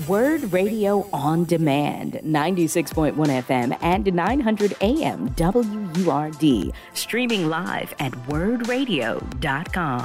WURD Radio on Demand, 96.1 FM and 900 AM WURD. Streaming live at wurdradio.com.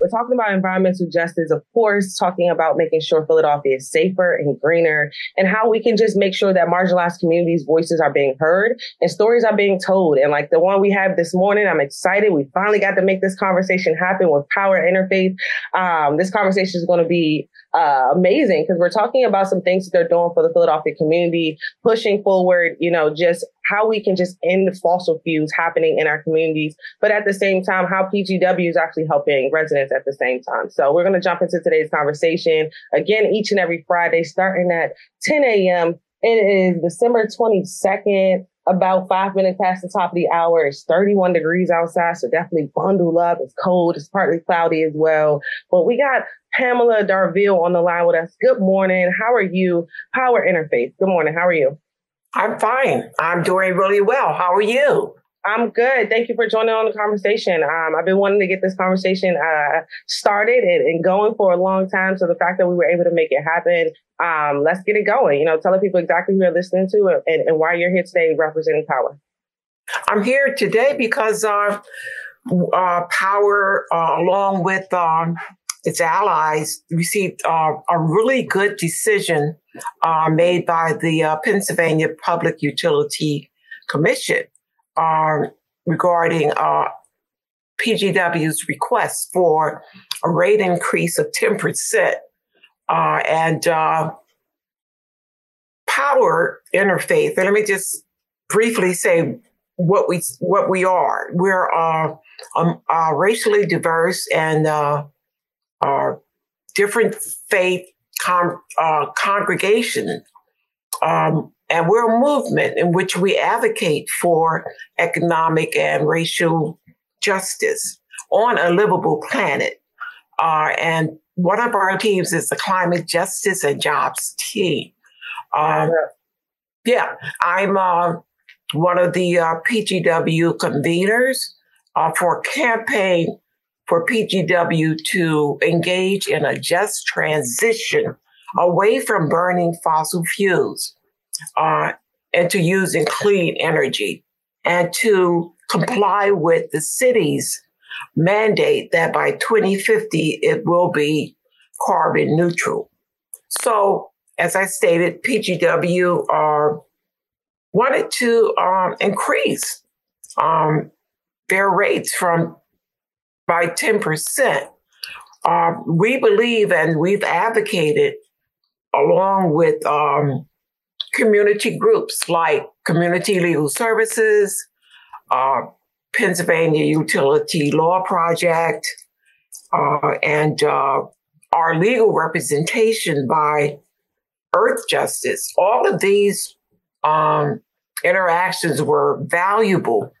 We're talking about environmental justice, of course, talking about making sure Philadelphia is safer and greener, and how we can just make sure that marginalized communities' voices are being heard and stories are being told. And like the one we have this morning, I'm excited. We finally got to make this conversation happen with Power Interfaith. Um, this conversation is going to be uh, amazing because we're talking about some things that they're doing for the Philadelphia community, pushing forward, you know, just how we can just end fossil fuels happening in our communities, but at the same time, how PGW is actually helping residents at the same time. So we're going to jump into today's conversation again, each and every Friday, starting at 10 a.m. It is December 22nd about five minutes past the top of the hour. It's 31 degrees outside, so definitely bundle up. It's cold. It's partly cloudy as well. But we got Pamela Darville on the line with us. Good morning. How are you? Power Interfaith. Good morning. How are you? I'm fine. I'm doing really well. How are you? I'm good. Thank you for joining on the conversation. Um, I've been wanting to get this conversation uh, started and, and, going for a long time. So the fact that we were able to make it happen, um, let's get it going. You know, tell the people exactly who you're listening to and, and why you're here today representing Power. I'm here today because uh, uh, Power, uh, along with um, its allies, received uh, a really good decision uh, made by the Pennsylvania Public Utility Commission um, regarding uh, PGW's request for a rate increase of 10%. Uh, and uh, power interfaith. And let me just briefly say what we what we are. We're uh, um, uh, racially diverse and uh, uh different faith con- uh, congregation um, and we're a movement in which we advocate for economic and racial justice on a livable planet. Uh, and one of our teams is the Climate Justice and Jobs team. Um, yeah, I'm uh, one of the uh, PGW conveners uh, for campaign for PGW to engage in a just transition away from burning fossil fuels uh, and to using clean energy and to comply with the city's mandate that by 2050 it will be carbon neutral. So, as I stated, PGW uh, wanted to um, increase um, their rates from by 10%. Uh, um, we believe and we've advocated along with um, community groups like Community Legal Services, uh, Pennsylvania Utility Law Project, uh, and uh, our legal representation by Earthjustice. All of these um, interactions were valuable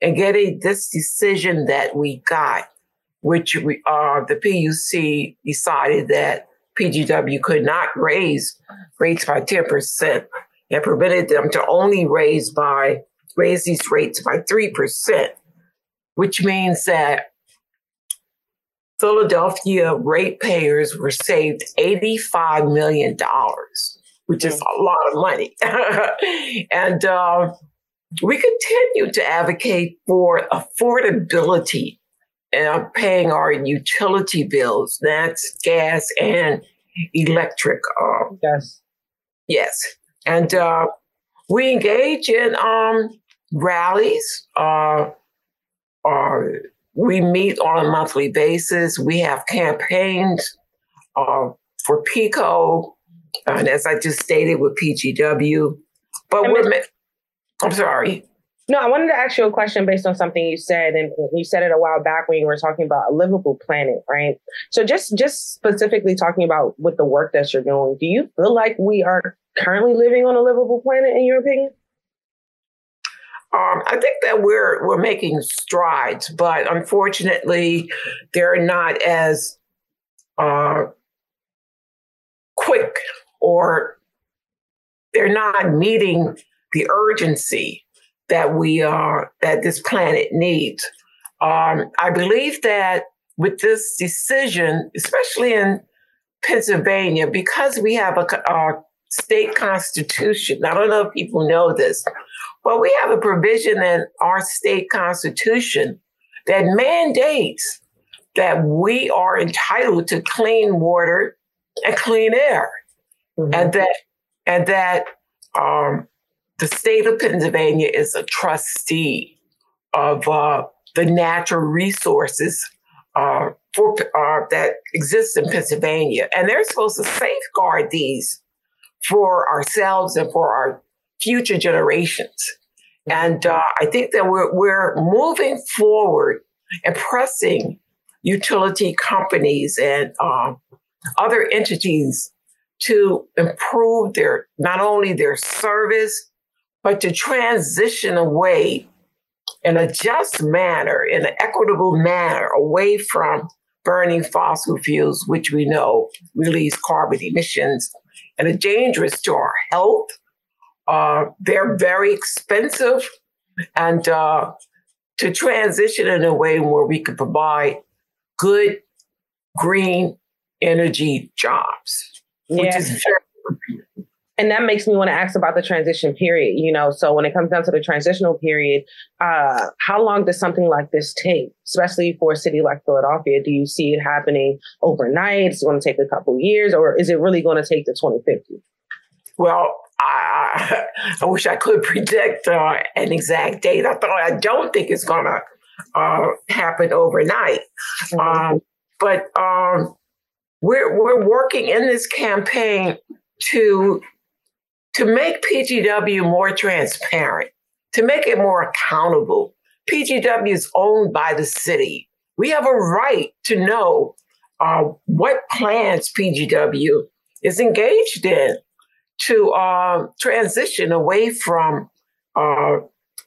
in getting this decision that we got, which we, uh, the PUC decided that PGW could not raise rates by 10% and permitted them to only raise by raise these rates by 3%, which means that Philadelphia ratepayers were saved $85 million, which is a lot of money. and uh, we continue to advocate for affordability and paying our utility bills. That's gas and electric. Um, yes. Yes. And uh, we engage in um, rallies. Uh, uh, we meet on a monthly basis. We have campaigns uh, for PECO, and as I just stated with PGW. But we're, I'm sorry. No, I wanted to ask you a question based on something you said, and you said it a while back when you were talking about a livable planet, right? So just just specifically talking about with the work that you're doing, do you feel like we are currently living on a livable planet, in your opinion? Um, I think that we're we're making strides, but unfortunately, they're not as uh, quick or they're not meeting the urgency that we are that this planet needs. Um, I believe that with this decision, especially in Pennsylvania, because we have a, a state constitution, I don't know if people know this, but we have a provision in our state constitution that mandates that we are entitled to clean water and clean air, mm-hmm. and that and that um, the state of Pennsylvania is a trustee of uh, the natural resources uh, for, uh, that exist in Pennsylvania, and they're supposed to safeguard these for ourselves and for our future generations. And uh, I think that we're we're moving forward and pressing utility companies and um, other entities to improve their not only their service but to transition away in a just manner, in an equitable manner, away from burning fossil fuels, which we know release carbon emissions and are dangerous to our health. Uh, they're very expensive, and uh, to transition in a way where we can provide good green energy jobs, which yeah. is very and that makes me want to ask about the transition period you know? So when it comes down to the transitional period uh, how long does something like this take especially for a city like philadelphia? Do you see it happening overnight? Is it going to take a couple years or is it really going to take to 2050 well i, I wish i could predict uh, an exact date. I thought i don't think it's going to uh, happen overnight. Mm-hmm. um, but um, we're, we're working in this campaign to to make PGW more transparent, to make it more accountable. PGW is owned by the city. We have a right to know uh, what plans PGW is engaged in to uh, transition away from uh,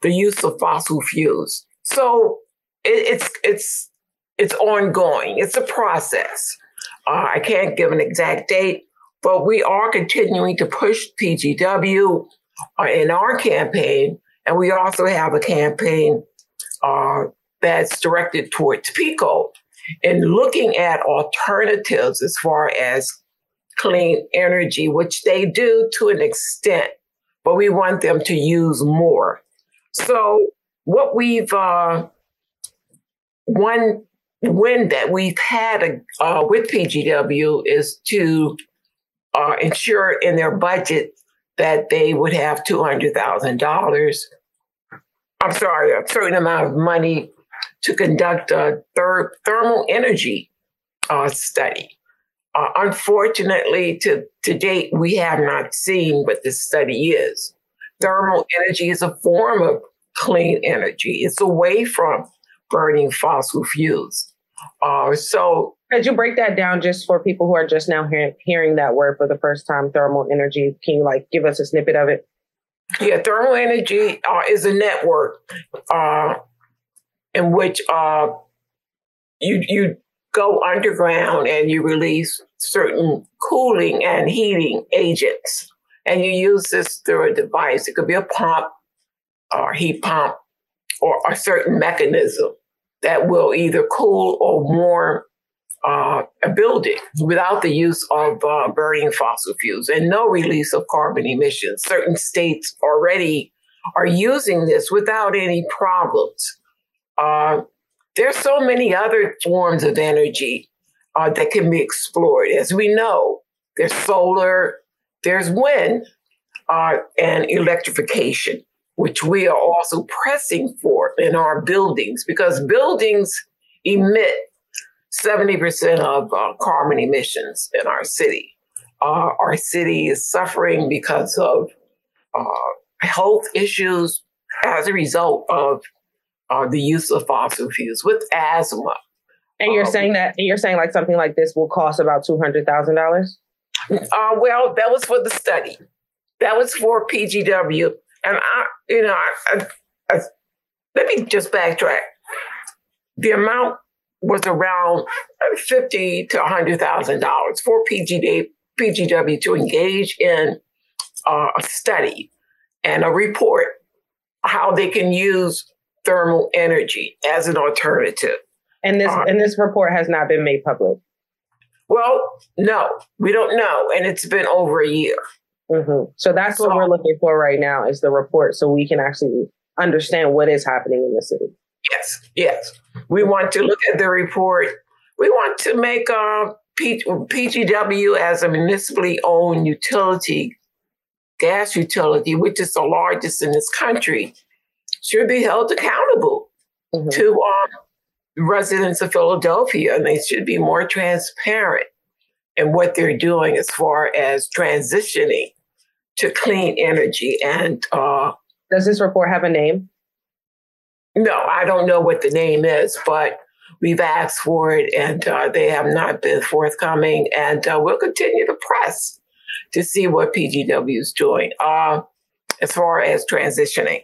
the use of fossil fuels. So it, it's it's it's ongoing. It's a process. Uh, I can't give an exact date, but we are continuing to push PGW uh, in our campaign. And we also have a campaign uh, that's directed towards PECO in looking at alternatives as far as clean energy, which they do to an extent, but we want them to use more. So, what we've, uh, one win that we've had uh, with PGW is to uh, ensure in their budget that they would have $200,000. I'm sorry, a certain amount of money to conduct a thir- thermal energy uh, study. Uh, unfortunately, to, to date, we have not seen what this study is. Thermal energy is a form of clean energy. It's away from burning fossil fuels. Uh, so could you break that down just for people who are just now hearing, hearing that word for the first time, thermal energy? Can you like give us a snippet of it? Yeah, thermal energy uh, is a network uh, in which uh, you you go underground and you release certain cooling and heating agents, and you use this through a device. It could be a pump or heat pump or a certain mechanism that will either cool or warm uh, a building without the use of uh, burning fossil fuels and no release of carbon emissions. Certain states already are using this without any problems. Uh, there's so many other forms of energy uh, that can be explored. As we know, there's solar, there's wind, uh, and electrification, which we are also pressing for in our buildings because buildings emit 70% of uh, carbon emissions in our city. Uh, our city is suffering because of uh, health issues as a result of uh, the use of fossil fuels with asthma. And you're um, saying that you're saying like something like this will cost about two hundred thousand dollars. Uh, well, that was for the study. That was for PGW, and I, you know, I, I, I, let me just backtrack. The amount was around fifty to hundred thousand dollars for PGD, PGW to engage in uh, a study and a report how they can use thermal energy as an alternative. And this uh, and this report has not been made public. Well, no, we don't know. And it's been over a year. Mm-hmm. So that's what we're looking for right now is the report so we can actually understand what is happening in the city. Yes, yes. We want to look at the report. We want to make uh, P- PGW as a municipally owned utility, gas utility, which is the largest in this country, should be held accountable mm-hmm. to um, residents of Philadelphia, and they should be more transparent in what they're doing as far as transitioning to clean energy. And uh, does this report have a name? No, I don't know what the name is, but we've asked for it and uh, they have not been forthcoming. And uh, we'll continue to press to see what PGW is doing uh, as far as transitioning.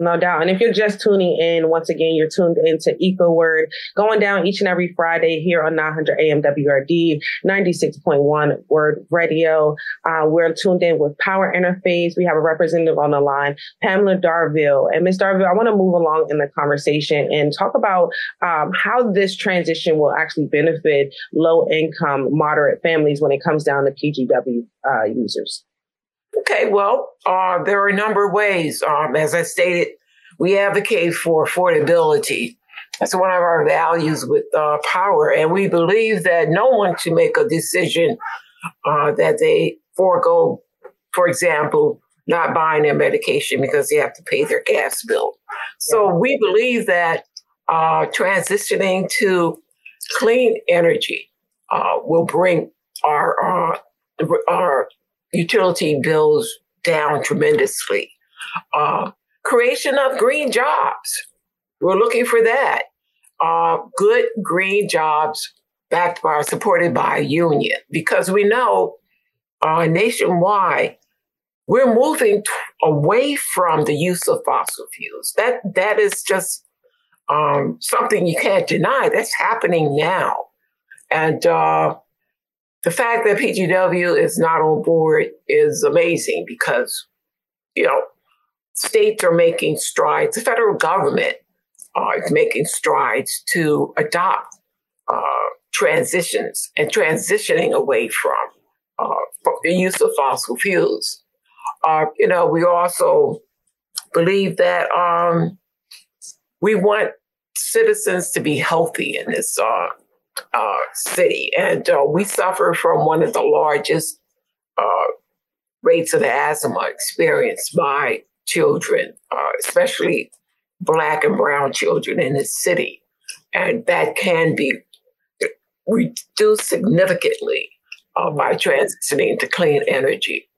No doubt. And if you're just tuning in, once again, you're tuned into ecoWURD, going down each and every Friday here on 900 AM WURD, 96.1 WURD Radio. Uh, we're tuned in with Power Interfaith. We have a representative on the line, Pamela Darville. And Ms. Darville, I want to move along in the conversation and talk about um, how this transition will actually benefit low income, moderate families when it comes down to PGW uh, users. Okay, well, uh, there are a number of ways. Um, as I stated, we advocate for affordability. That's one of our values with uh, power. And we believe that no one should make a decision uh, that they forego, for example, not buying their medication because they have to pay their gas bill. So we believe that uh, transitioning to clean energy uh, will bring our, uh, our utility bills down tremendously. Uh, creation of green jobs. We're looking for that. Uh, good green jobs backed by, supported by a union, because we know uh, nationwide we're moving t- away from the use of fossil fuels. That that is just um, something you can't deny. That's happening now, and uh, the fact that PGW is not on board is amazing because, you know, states are making strides. The federal government uh, is making strides to adopt uh, transitions and transitioning away from uh, the use of fossil fuels. Uh, you know, we also believe that um, we want citizens to be healthy in this uh, uh, city, and uh, we suffer from one of the largest uh, rates of asthma experienced by children, uh, especially Black and Brown children in the city, and that can be reduced significantly uh, by transitioning to clean energy.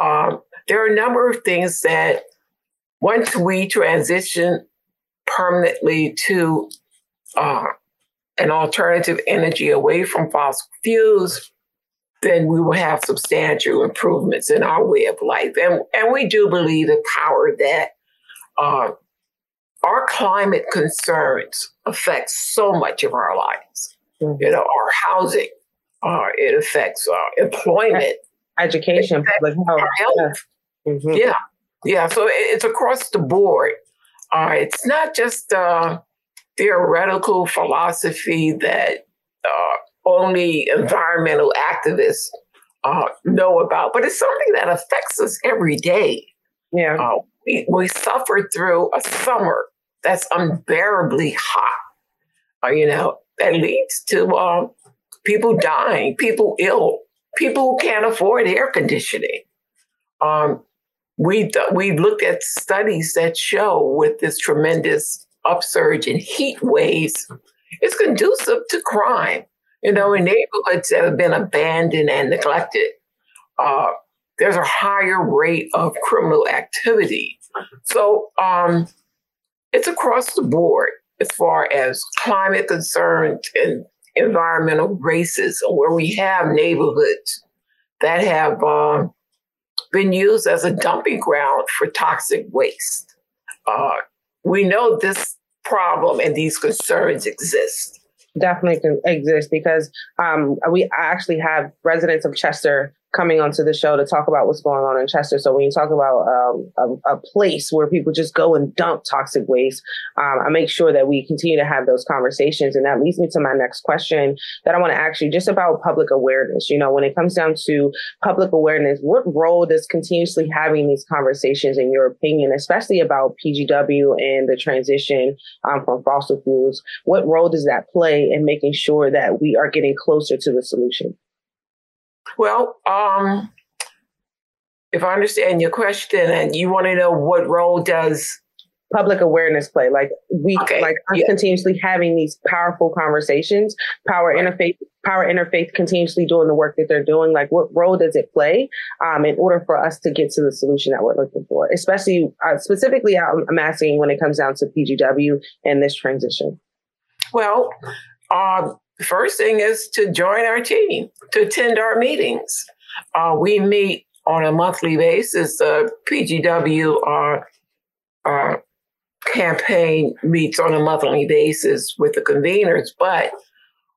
Um, there are a number of things that once we transition permanently to uh, an alternative energy away from fossil fuels, then we will have substantial improvements in our way of life. And, and we do believe the power that uh, our climate concerns affect so much of our lives. Mm-hmm. You know, our housing, uh, it affects uh, employment, education, public health. Our health. Yeah. Mm-hmm. yeah. yeah, So it's across the board. Uh, it's not just uh, theoretical philosophy that uh, only environmental activists uh, know about, but it's something that affects us every day. Yeah. Uh, we, we suffer through a summer that's unbearably hot, uh, you know, that leads to uh, people dying, people ill, people who can't afford air conditioning. Um, we we looked at studies that show with this tremendous upsurge in heat waves is conducive to crime. You know, in neighborhoods that have been abandoned and neglected, uh, there's a higher rate of criminal activity. So um, it's across the board as far as climate concerns and environmental racism, where we have neighborhoods that have uh, been used as a dumping ground for toxic waste. Uh, we know this problem and these concerns exist. Definitely exist because um, we actually have residents of Chester coming onto the show to talk about what's going on in Chester. So when you talk about um, a, a, place where people just go and dump toxic waste, um, I make sure that we continue to have those conversations. And that leads me to my next question that I want to ask you just about public awareness. You know, when it comes down to public awareness, what role does continuously having these conversations, in your opinion, especially about PGW and the transition um, from fossil fuels, what role does that play in making sure that we are getting closer to the solution? Well, um, if I understand your question, and you want to know what role does public awareness play? Like we, okay. like us yeah. continuously having these powerful conversations, power right. interfaith, power interfaith continuously doing the work that they're doing. Like what role does it play um, in order for us to get to the solution that we're looking for? Especially uh, specifically, I'm, I'm asking when it comes down to PGW and this transition. Well, uh, first thing is to join our team, to attend our meetings. Uh, we meet on a monthly basis. The PGW uh, uh, campaign meets on a monthly basis with the conveners, but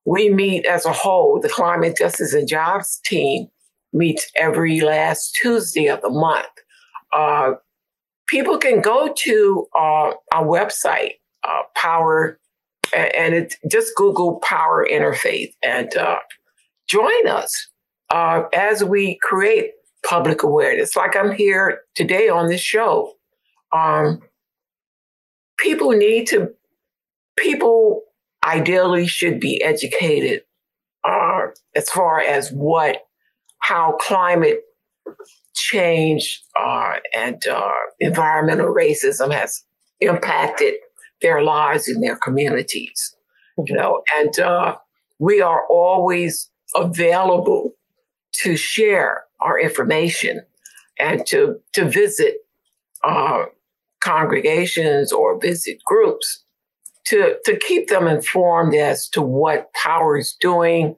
we meet as a whole. The Climate Justice and Jobs team meets every last Tuesday of the month. Uh, people can go to uh, our website, uh, Power and it just Google Power Interfaith and uh, join us uh, as we create public awareness. Like I'm here today on this show. Um, people need to, people ideally should be educated uh, as far as what, how climate change uh, and uh, environmental racism has impacted their lives in their communities. You know, and uh, we are always available to share our information and to to visit uh, congregations or visit groups to to keep them informed as to what power is doing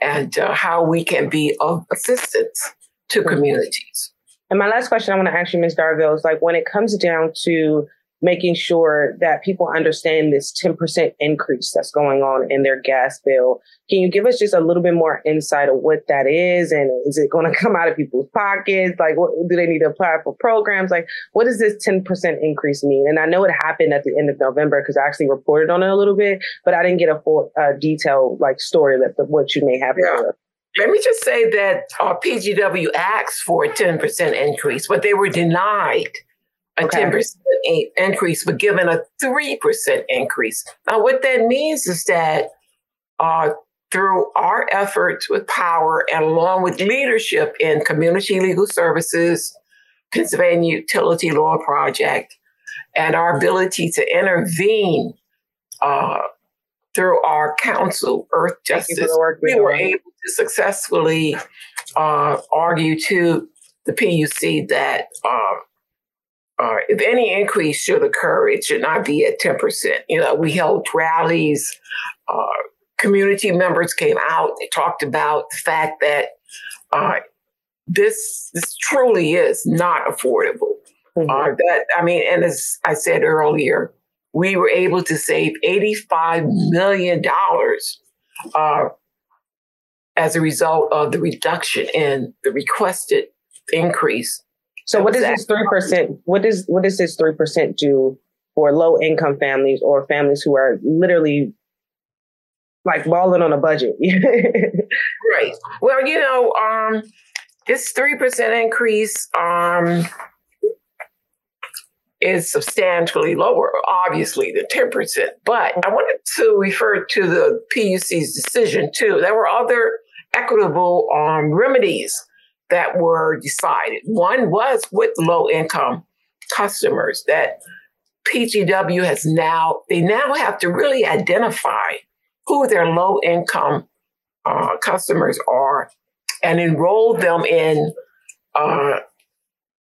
and uh, how we can be of assistance to communities. And my last question I want to ask you, Ms. Darville, is like when it comes down to making sure that people understand this 10% increase that's going on in their gas bill. Can you give us just a little bit more insight of what that is? And is it going to come out of people's pockets? Like, what, do they need to apply for programs? Like, what does this 10% increase mean? And I know it happened at the end of November because I actually reported on it a little bit, but I didn't get a full, uh, detailed like story that the, what you may have. Yeah. Let me just say that uh, PGW asked for a 10% increase, but they were denied a okay. 10% increase, but given a 3% increase. Now, what that means is that uh, through our efforts with power and along with leadership in community legal services, Pennsylvania Utility Law Project, and our ability to intervene uh, through our counsel, Earth Justice, we were able to successfully uh, argue to the PUC that uh, uh, if any increase should occur, it should not be at 10%. You know, we held rallies, uh, community members came out, they talked about the fact that uh, this this truly is not affordable. Mm-hmm. Uh, that I mean, and as I said earlier, we were able to save $85 million uh, as a result of the reduction in the requested increase so what does this three percent? What does what does this three percent do for low income families or families who are literally like balling on a budget? right. Well, you know, um, this three percent increase um, is substantially lower, obviously, than ten percent. But I wanted to refer to the PUC's decision too. There were other equitable um, remedies that were decided. One was with low income customers that PGW has now, they now have to really identify who their low income uh, customers are and enroll them in uh,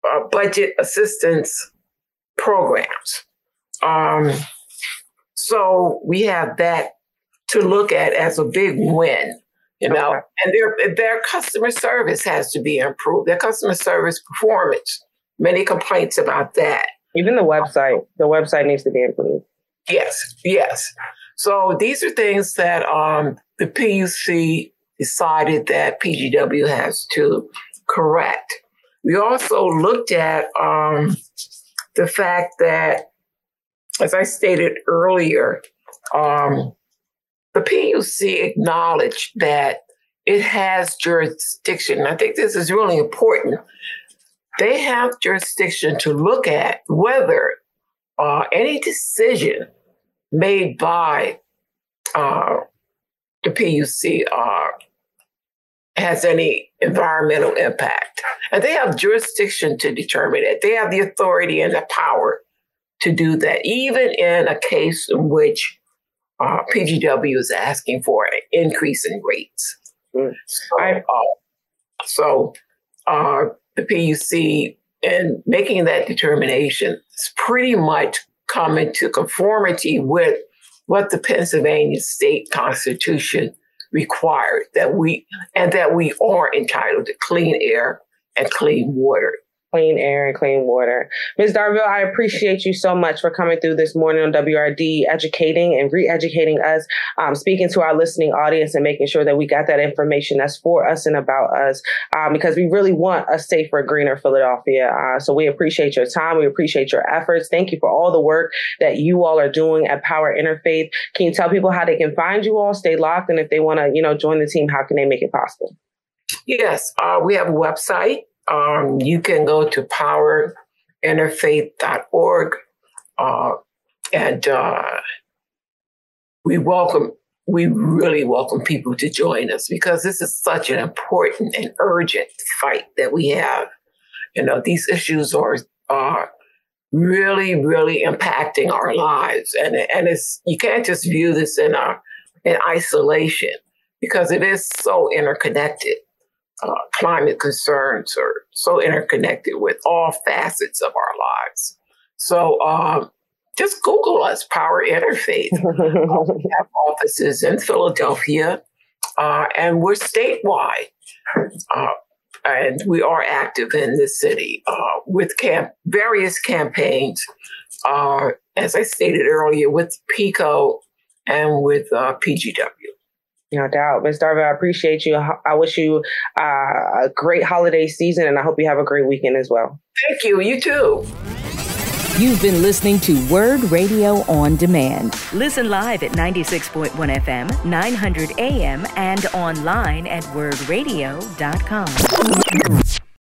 uh, budget assistance programs. Um, so we have that to look at as a big win you know, okay. and their their customer service has to be improved. Their customer service performance. Many complaints about that. Even the website, the website needs to be improved. Yes, yes. So these are things that um, the PUC decided that PGW has to correct. We also looked at um, the fact that, as I stated earlier, um, the PUC acknowledged that it has jurisdiction. I think this is really important. They have jurisdiction to look at whether uh, any decision made by uh, the PUC uh, has any environmental impact. And they have jurisdiction to determine it. They have the authority and the power to do that, even in a case in which uh, PGW is asking for an increase in rates. Mm. So, uh, so uh, the PUC, in making that determination, is pretty much coming to conformity with what the Pennsylvania state constitution required that we and that we are entitled to clean air and clean water clean air and clean water. Ms. Darville, I appreciate you so much for coming through this morning on WURD, educating and re-educating us, um, speaking to our listening audience and making sure that we got that information that's for us and about us, um, because we really want a safer, greener Philadelphia. Uh, so we appreciate your time. We appreciate your efforts. Thank you for all the work that you all are doing at Power Interfaith. Can you tell people how they can find you all, stay locked, and if they want to, you know, join the team, how can they make it possible? Yes, uh, we have a website, um, you can go to powerinterfaith.org uh, and uh, we welcome, we really welcome people to join us because this is such an important and urgent fight that we have. You know, these issues are, are really, really impacting our lives. And, and it's, you can't just view this in, a, in isolation because it is so interconnected uh, climate concerns are so interconnected with all facets of our lives. So um, just Google us, Power Interfaith. uh, we have offices in Philadelphia, uh, and we're statewide. Uh, and we are active in the city uh, with camp- various campaigns, uh, as I stated earlier, with PECO and with PGW. No doubt. Ms. Darville, I appreciate you. I wish you uh, a great holiday season and I hope you have a great weekend as well. Thank you. You too. You've been listening to WURD Radio on Demand. Listen live at 96.1 FM, 900 AM, and online at wurdradio.com.